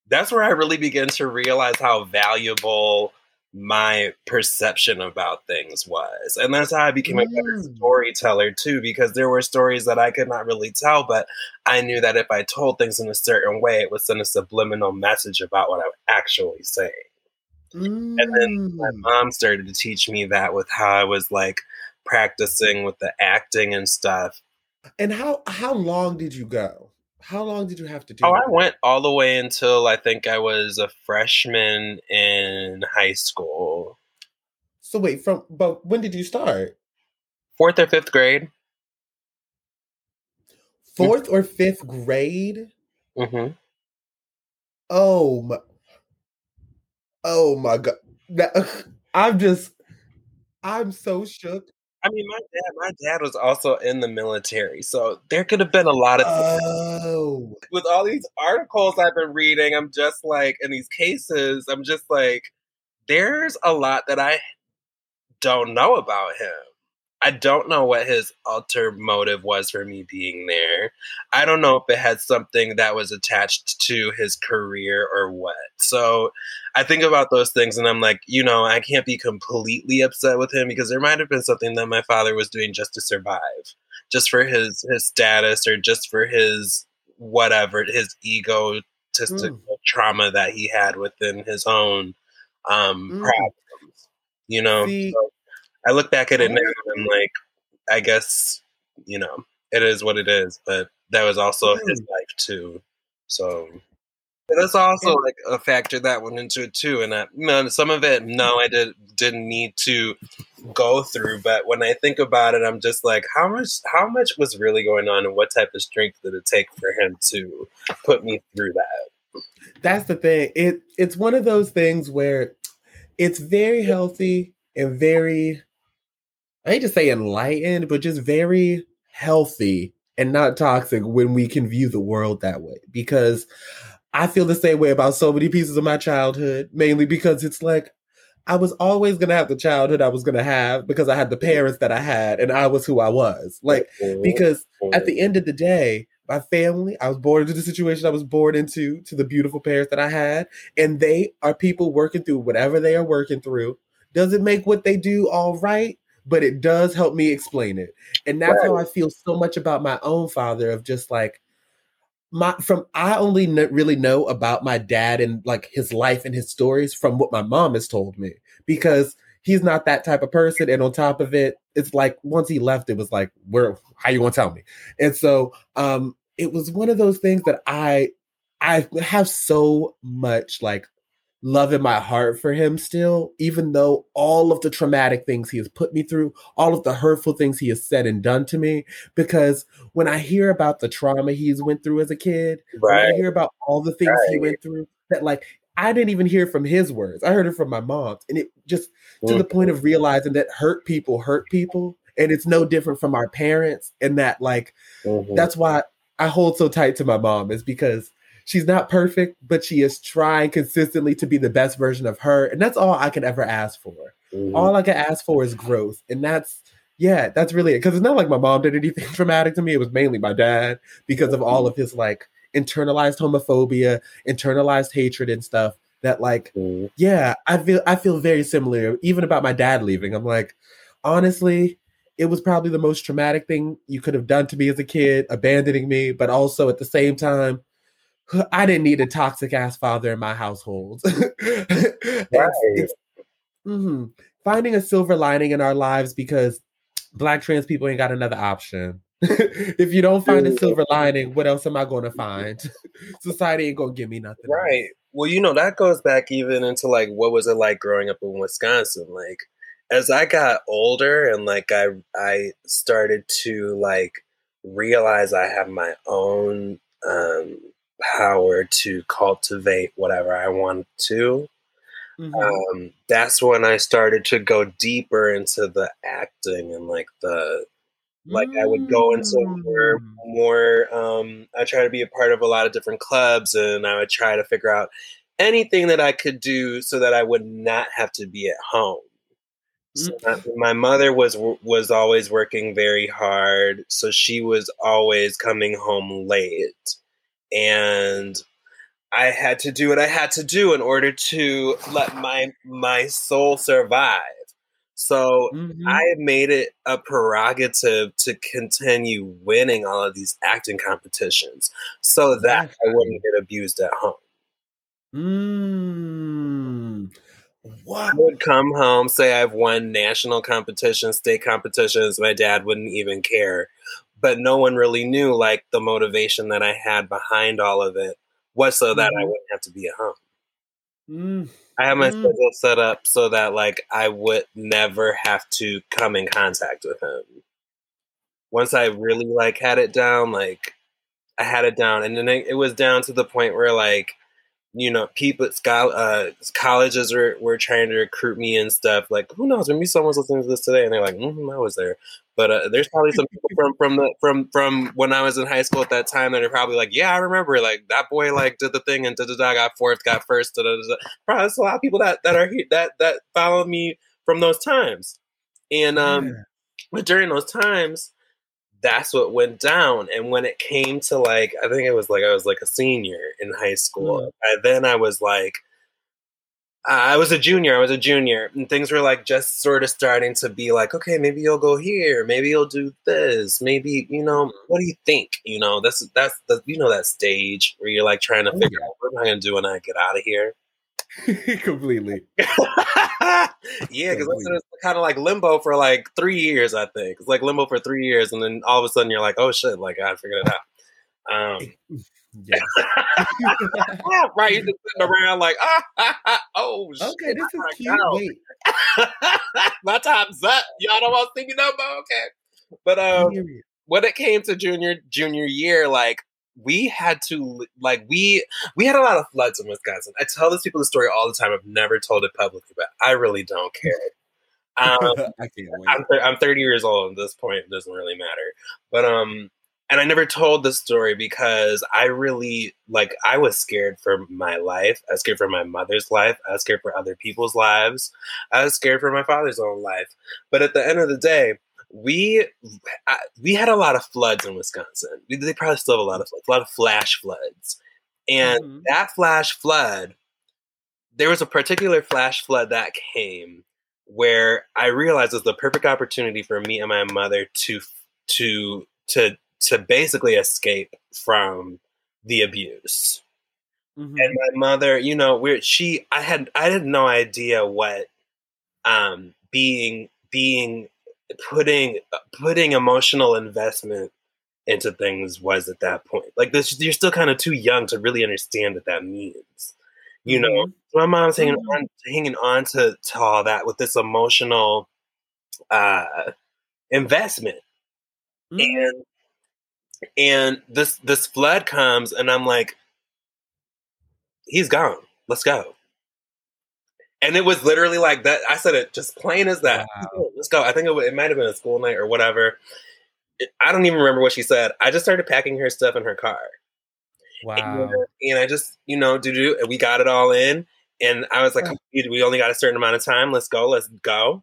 that's where I really begin to realize how valuable my perception about things was. And that's how I became a better mm. storyteller too, because there were stories that I could not really tell, but I knew that if I told things in a certain way, it would send a subliminal message about what I was actually saying. Mm. And then my mm. mom started to teach me that with how I was like practicing with the acting and stuff. And how how long did you go? How long did you have to do? Oh, that? I went all the way until I think I was a freshman in high school. So wait, from but when did you start? Fourth or fifth grade. Fourth or fifth grade. Mm-hmm. Oh my! Oh my god! That, I'm just, I'm so shook. I mean, my dad, my dad was also in the military, so there could have been a lot of. Oh. With all these articles I've been reading, I'm just like, in these cases, I'm just like, there's a lot that I don't know about him. I don't know what his alter motive was for me being there. I don't know if it had something that was attached to his career or what. So I think about those things and I'm like, you know, I can't be completely upset with him because there might have been something that my father was doing just to survive, just for his his status or just for his whatever, his egotistical mm. trauma that he had within his own um mm. problems. You know, See, so I look back at it now and I'm like, I guess, you know, it is what it is, but that was also his mm. life too. So that's also like a factor that went into it too. And I, you know, some of it, no, I did didn't need to go through. But when I think about it, I'm just like, how much how much was really going on, and what type of strength did it take for him to put me through that? That's the thing. It it's one of those things where it's very healthy and very I hate to say enlightened, but just very healthy and not toxic when we can view the world that way. Because I feel the same way about so many pieces of my childhood, mainly because it's like I was always gonna have the childhood I was gonna have because I had the parents that I had and I was who I was. Like because at the end of the day, my family, I was born into the situation I was born into, to the beautiful parents that I had, and they are people working through whatever they are working through. Does it make what they do all right? But it does help me explain it. And that's right. how I feel so much about my own father of just like my from I only kn- really know about my dad and like his life and his stories from what my mom has told me because he's not that type of person and on top of it it's like once he left it was like where how you going to tell me and so um it was one of those things that i i have so much like love in my heart for him still, even though all of the traumatic things he has put me through, all of the hurtful things he has said and done to me. Because when I hear about the trauma he's went through as a kid, right. when I hear about all the things right. he went through, that like I didn't even hear from his words. I heard it from my mom. And it just to the point of realizing that hurt people hurt people. And it's no different from our parents. And that, like, Mhm. that's why I hold so tight to my mom, is because she's not perfect, but she is trying consistently to be the best version of her. And that's all I can ever ask for. Mhm. All I can ask for is growth. And that's, yeah, that's really it. Because it's not like my mom did anything traumatic to me. It was mainly my dad because of all of his like internalized homophobia, internalized hatred and stuff that like Mhm. yeah, I feel I feel very similar even about my dad leaving. I'm like, honestly, it was probably the most traumatic thing you could have done to me as a kid, abandoning me, but also at the same time, I didn't need a toxic ass father in my household. It's- mhm. Finding a silver lining in our lives because black trans people ain't got another option. if you don't find a silver lining, what else am I going to find? Society ain't going to give me nothing. else. Right. Well, you know, that goes back even into like what was it like growing up in Wisconsin? Like as I got older and like I I started to like realize I have my own um power to cultivate whatever I want to. Mhm. Um that's when I started to go deeper into the acting and like the like I would go into more Mm. more um I try to be a part of a lot of different clubs and I would try to figure out anything that I could do so that I would not have to be at home. So my, my mother was was always working very hard, so she was always coming home late. And I had to do what I had to do in order to let my my soul survive. So Mhm. I made it a prerogative to continue winning all of these acting competitions so that I wouldn't get abused at home. Mm. What? I would come home, say I've won national competitions, state competitions, my dad wouldn't even care. But no one really knew like the motivation that I had behind all of it was so that I Mhm. wouldn't have to be at home. Mm. I had my Mm. schedule set up so that like I would never have to come in contact with him. Once I really like had it down, like I had it down, and then it, it was down to the point where like you know people uh, colleges were, were trying to recruit me and stuff. Like who knows? Maybe someone's listening to this today, and they're like, mm, "I was there." But uh, there's probably some people from from the from from when I was in high school at that time that are probably like, "Yeah, I remember. Like that boy like did the thing and da da da got fourth, got first. Da, da, da. Probably there's a lot of people that that are here that that follow me from those times, and um, Yeah. but during those times, that's what went down. And when it came to like, I think it was like I was like a senior in high school. I, then I was like, I was a junior. I was a junior, and things were like just sort of starting to be like, okay, maybe you'll go here, maybe you'll do this, maybe you know, what do you think? You know, that's that's the you know that stage where you're like trying to Oh, figure out what am I going to do when I get out of here. Completely. yeah, because it's kind of like limbo for like three years. I think it's like limbo for three years, and then all of a sudden you're like, oh shit, like I figured it out. Um, Yes. right, you're just sitting around like, ah, ah, ah, oh shit, okay, this is cute. My time's up. Y'all don't want to see me no more, okay? But um, when it came to junior junior year, like we had to like we we had a lot of floods in Wisconsin. I tell these people the story all the time. I've never told it publicly, but I really don't care. Um, I can't wait. I'm I'm 30 years old at this point. It doesn't really matter. But um, and I never told this story because I really like I was scared for my life. I was scared for my mother's life. I was scared for other people's lives. I was scared for my father's own life. But at the end of the day, we I, we had a lot of floods in Wisconsin. We, they probably still have a lot of floods, a lot of flash floods, and Mhm. that flash flood. There was a particular flash flood that came where I realized it was the perfect opportunity for me and my mother to to to to basically escape from the abuse. Mhm. And my mother, you know, we're she I had I had no idea what um being being putting putting emotional investment into things was at that point. Like this you're still kind of too young to really understand what that means. You know, Mhm. my mom's hanging Mhm. on hanging on to, to all that with this emotional uh investment and and this this flood comes and i'm like he's gone let's go. And it was literally like that. I said it just plain as that. Wow. Let's go. I think it, it might have been a school night or whatever. I don't even remember what she said. I just started packing her stuff in her car. Wow. And, and I just, you know, do do, and we got it all in. And I was like, we only got a certain amount of time. Let's go. Let's go.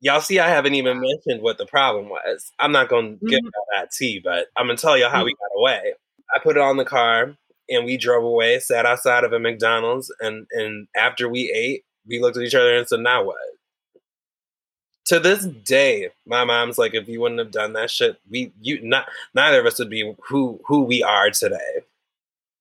Y'all see, I haven't even mentioned what the problem was. I'm not going to give mm-hmm. that tea, but I'm going to tell y'all how mm-hmm. we got away. I put it on the car and we drove away, sat outside of a McDonald's, and and after we ate, we looked at each other and said, "Now what?" To this day, my mom's like, "If you wouldn't have done that shit, we you not neither of us would be who who we are today."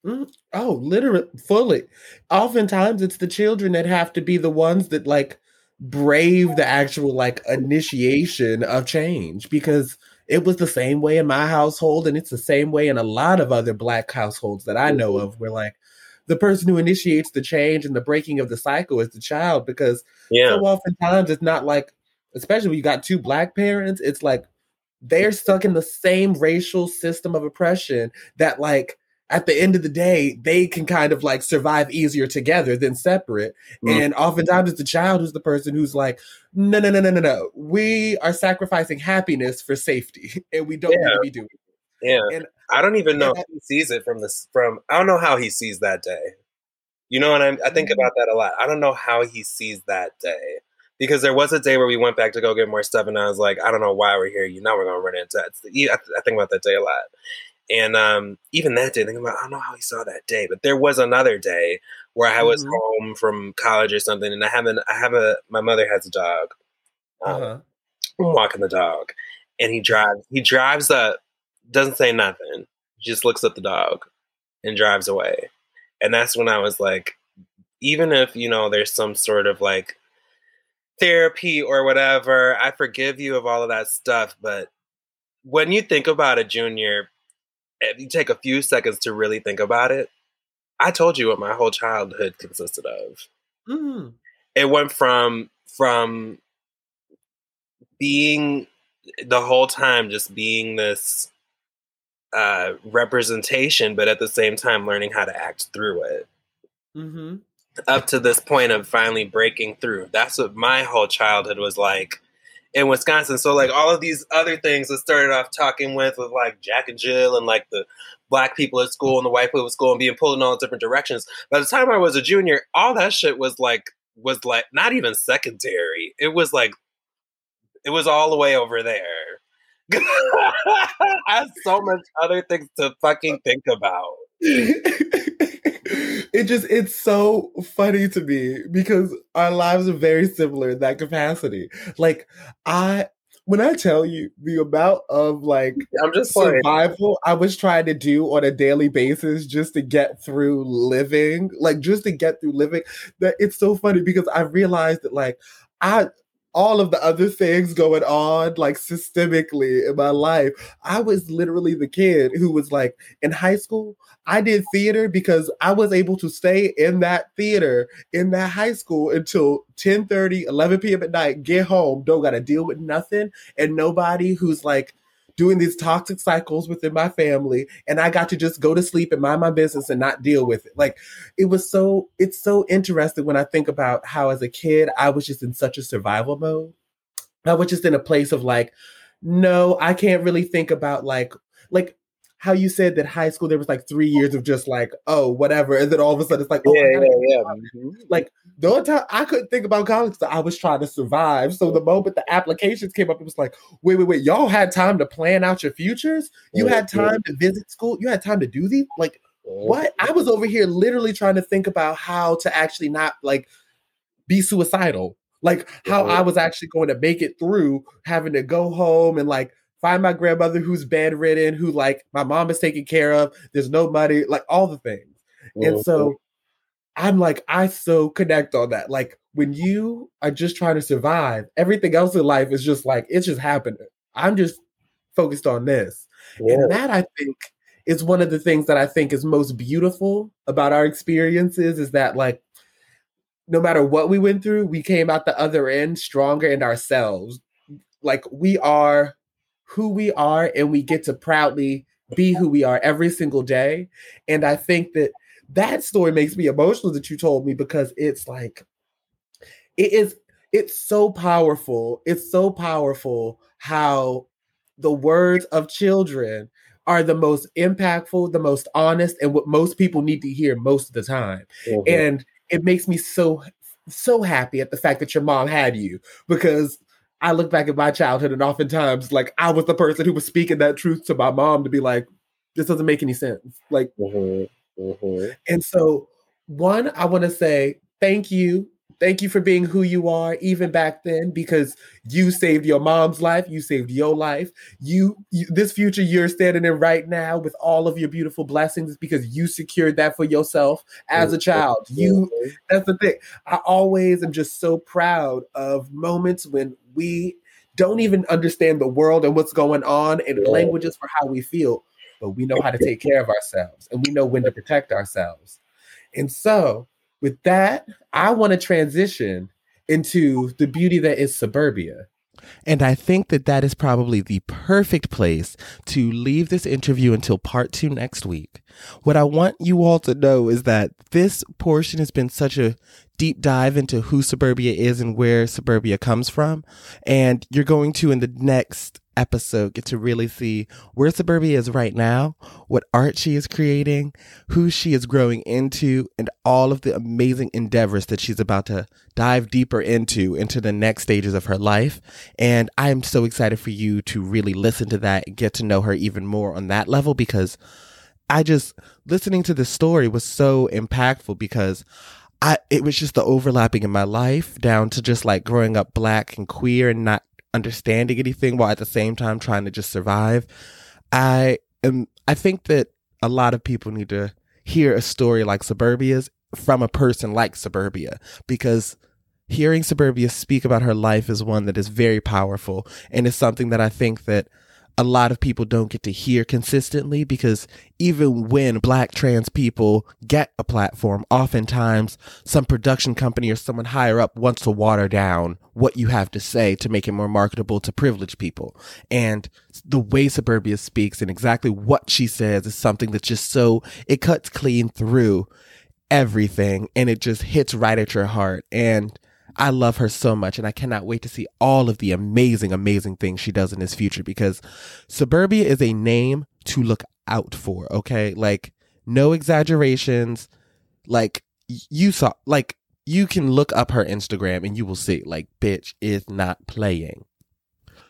Mm, oh, literally, fully. Oftentimes, it's the children that have to be the ones that like brave the actual like initiation of change because it was the same way in my household, and it's the same way in a lot of other black households that I know of, where like the person who initiates the change and the breaking of the cycle is the child, because yeah. so oftentimes it's not like, especially when you got two black parents, it's like they're stuck in the same racial system of oppression that like at the end of the day, they can kind of like survive easier together than separate. Mm-hmm. And oftentimes it's the child who's the person who's like, no, no, no, no, no, no. We are sacrificing happiness for safety, and we don't yeah. need to be doing it. Yeah. And I don't even know how he sees it from this from I don't know how he sees that day. You know what I'm I think mm-hmm. about that a lot. I don't know how he sees that day. Because there was a day where we went back to go get more stuff, and I was like, I don't know why we're here. You know, we're gonna run into it. I think about that day a lot. And um, even that day, thinking about, I don't know how he saw that day, but there was another day where I was mm-hmm. home from college or something, and I haven't, I have a, my mother has a dog. Um, uh-huh. I'm walking the dog, and he drives, he drives up, doesn't say nothing, just looks at the dog and drives away. And that's when I was like, even if, you know, there's some sort of like therapy or whatever, I forgive you of all of that stuff. But when you think about a junior, if you take a few seconds to really think about it, I told you what my whole childhood consisted of. Mm. It went from from being the whole time just being this uh, representation, but at the same time learning how to act through it. Mm-hmm. Up to this point of finally breaking through. That's what my whole childhood was like in Wisconsin. So like all of these other things that started off talking with with like Jack and Jill and like the black people at school and the white people at school and being pulled in all different directions. By the time I was a junior, all that shit was like was like not even secondary. It was like it was all the way over there. I have so much other things to fucking think about. it just it's so funny to me because our lives are very similar in that capacity. Like I when I tell you the amount of like I'm just survival I was trying to do on a daily basis just to get through living, like just to get through living, that it's so funny because I realized that like I all of the other things going on like systemically in my life. I was literally the kid who was like in high school, I did theater because I was able to stay in that theater in that high school until 10 30, 11 p.m. at night, get home, don't got to deal with nothing and nobody who's like doing these toxic cycles within my family and i got to just go to sleep and mind my business and not deal with it. Like it was so it's so interesting when i think about how as a kid i was just in such a survival mode. I was just in a place of like no i can't really think about like like how you said that high school there was like three years of just like oh whatever and then all of a sudden it's like oh, yeah yeah yeah mm-hmm. like the only time I couldn't think about college so I was trying to survive so the moment the applications came up it was like wait wait wait y'all had time to plan out your futures? You had time to visit school? You had time to do these like what? I was over here literally trying to think about how to actually not like be suicidal. Like how I was actually going to make it through having to go home and like find my grandmother who's bedridden, who like my mom is taking care of. There's no money, like all the things. Mm-hmm. And so I'm like, I so connect on that. Like when you are just trying to survive, everything else in life is just like, it's just happening. I'm just focused on this. Yeah. And that I think is one of the things that I think is most beautiful about our experiences is that like no matter what we went through, we came out the other end stronger in ourselves. Like we are who we are and we get to proudly be who we are every single day. And I think that that story makes me emotional that you told me because it's like it is it's so powerful. It's so powerful how the words of children are the most impactful, the most honest, and what most people need to hear most of the time. Mm-hmm. And it makes me so so happy at the fact that your mom had you because I look back at my childhood and oftentimes like I was the person who was speaking that truth to my mom to be like, this doesn't make any sense. Like, mm-hmm. Mm-hmm. and so one, I want to say thank you Thank you for being who you are, even back then, because you saved your mom's life, you saved your life. You, you, this future you're standing in right now with all of your beautiful blessings because you secured that for yourself as a child. You, that's the thing. I always am just so proud of moments when we don't even understand the world and what's going on and languages for how we feel, but we know how to take care of ourselves and we know when to protect ourselves. And so with that, I want to transition into the beauty that is suburbia. And I think that that is probably the perfect place to leave this interview until part two next week. What I want you all to know is that this portion has been such a deep dive into who suburbia is and where suburbia comes from. And you're going to, in the next episode get to really see where Suburbia is right now, what art she is creating, who she is growing into, and all of the amazing endeavors that she's about to dive deeper into into the next stages of her life. And I am so excited for you to really listen to that and get to know her even more on that level because I just listening to this story was so impactful because I it was just the overlapping in my life down to just like growing up black and queer and not understanding anything while at the same time trying to just survive. I am I think that a lot of people need to hear a story like Suburbia's from a person like Suburbia because hearing Suburbia speak about her life is one that is very powerful and is something that I think that a lot of people don't get to hear consistently because even when black trans people get a platform, oftentimes some production company or someone higher up wants to water down what you have to say to make it more marketable to privileged people. And the way Suburbia speaks and exactly what she says is something that's just so, it cuts clean through everything and it just hits right at your heart. And I love her so much and I cannot wait to see all of the amazing, amazing things she does in this future because Suburbia is a name to look out for, okay? Like, no exaggerations. Like, you saw, like, you can look up her Instagram and you will see, like, bitch is not playing.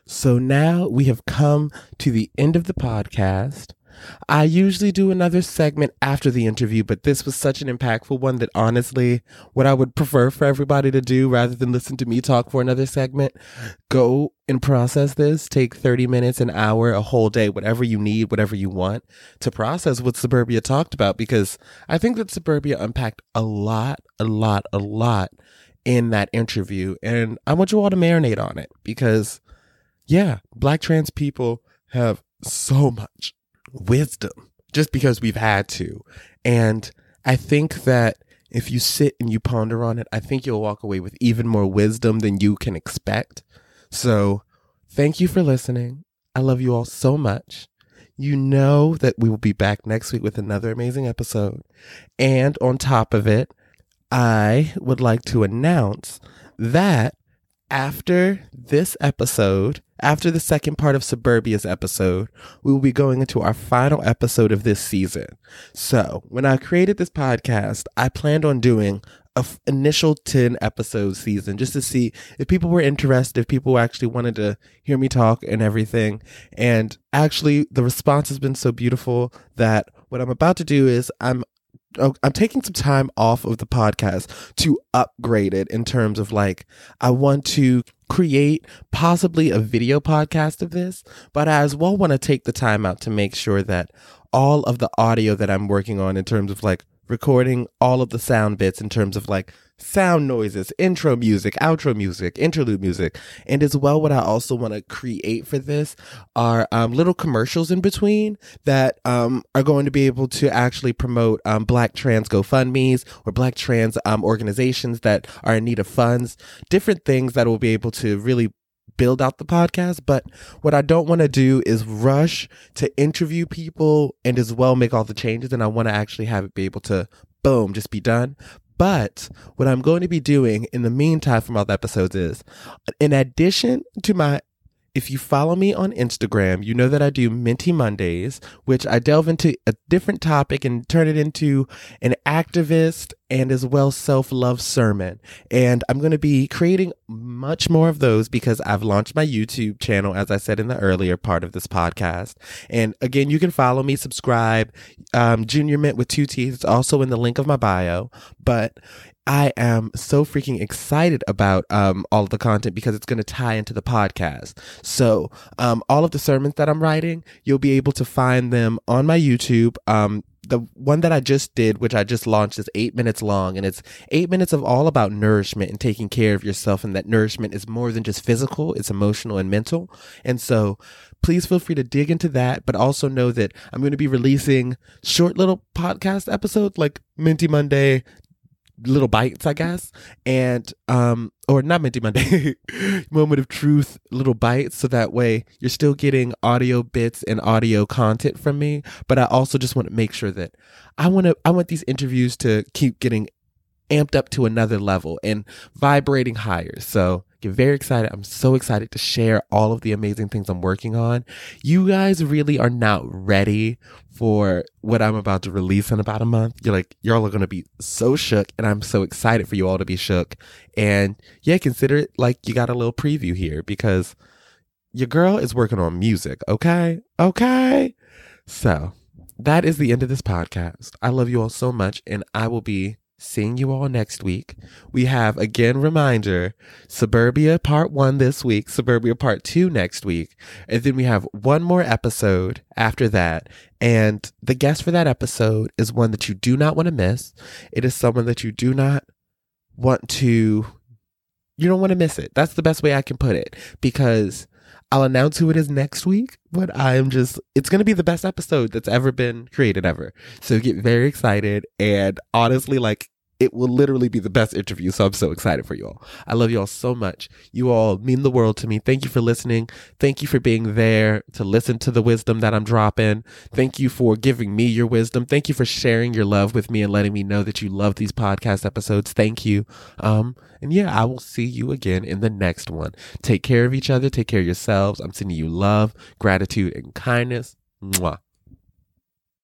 So now we have come to the end of the podcast. I usually do another segment after the interview, but this was such an impactful one that honestly, what I would prefer for everybody to do rather than listen to me talk for another segment, go and process this. Take 30 minutes, an hour, a whole day, whatever you need, whatever you want to process what Suburbia talked about because I think that Suburbia unpacked a lot, a lot, a lot in that interview. And I want you all to marinate on it because, yeah, black trans people have so much wisdom just because we've had to. And I think that if you sit and you ponder on it, I think you'll walk away with even more wisdom than you can expect. So thank you for listening. I love you all so much. You know that we will be back next week with another amazing episode. And on top of it, I would like to announce that after this episode, after the second part of Suburbia's episode, we will be going into our final episode of this season. So, when I created this podcast, I planned on doing a f- initial 10 episode season just to see if people were interested, if people actually wanted to hear me talk and everything. And actually, the response has been so beautiful that what I'm about to do is I'm Oh, I'm taking some time off of the podcast to upgrade it in terms of like, I want to create possibly a video podcast of this, but I as well want to take the time out to make sure that all of the audio that I'm working on in terms of like recording all of the sound bits in terms of like sound noises, intro music, outro music, interlude music. And as well, what I also want to create for this are um, little commercials in between that um, are going to be able to actually promote um, Black trans GoFundMe's or Black trans um, organizations that are in need of funds, different things that will be able to really build out the podcast. But what I don't want to do is rush to interview people and as well make all the changes. And I want to actually have it be able to boom, just be done. But what I'm going to be doing in the meantime from all the episodes is, in addition to my if you follow me on Instagram, you know that I do Minty Mondays, which I delve into a different topic and turn it into an activist and as well self love sermon. And I'm going to be creating much more of those because I've launched my YouTube channel, as I said in the earlier part of this podcast. And again, you can follow me, subscribe. Um, Junior Mint with two T's. It's also in the link of my bio. But I am so freaking excited about um, all of the content because it's going to tie into the podcast. So, um, all of the sermons that I'm writing, you'll be able to find them on my YouTube. Um, the one that I just did, which I just launched, is eight minutes long, and it's eight minutes of all about nourishment and taking care of yourself, and that nourishment is more than just physical; it's emotional and mental. And so, please feel free to dig into that, but also know that I'm going to be releasing short little podcast episodes like Minty Monday, little bites, I guess, and um, or not Minty Monday, moment of truth, little bites, so that way you're still getting audio bits and audio content from me. But I also just want to make sure that I want to, I want these interviews to keep getting amped up to another level and vibrating higher. So get very excited. I'm so excited to share all of the amazing things I'm working on. You guys really are not ready for what I'm about to release in about a month. You're like, y'all are going to be so shook and I'm so excited for you all to be shook. And yeah, consider it like you got a little preview here because your girl is working on music. Okay. Okay. So that is the end of this podcast. I love you all so much and I will be seeing you all next week. We have again reminder Suburbia part 1 this week, Suburbia part 2 next week, and then we have one more episode after that. And the guest for that episode is one that you do not want to miss. It is someone that you do not want to you don't want to miss it. That's the best way I can put it because I'll announce who it is next week, but I'm just, it's going to be the best episode that's ever been created ever. So get very excited. And honestly, like, it will literally be the best interview. So I'm so excited for you all. I love you all so much. You all mean the world to me. Thank you for listening. Thank you for being there to listen to the wisdom that I'm dropping. Thank you for giving me your wisdom. Thank you for sharing your love with me and letting me know that you love these podcast episodes. Thank you. Um, and yeah, I will see you again in the next one. Take care of each other. Take care of yourselves. I'm sending you love, gratitude, and kindness. Mwah.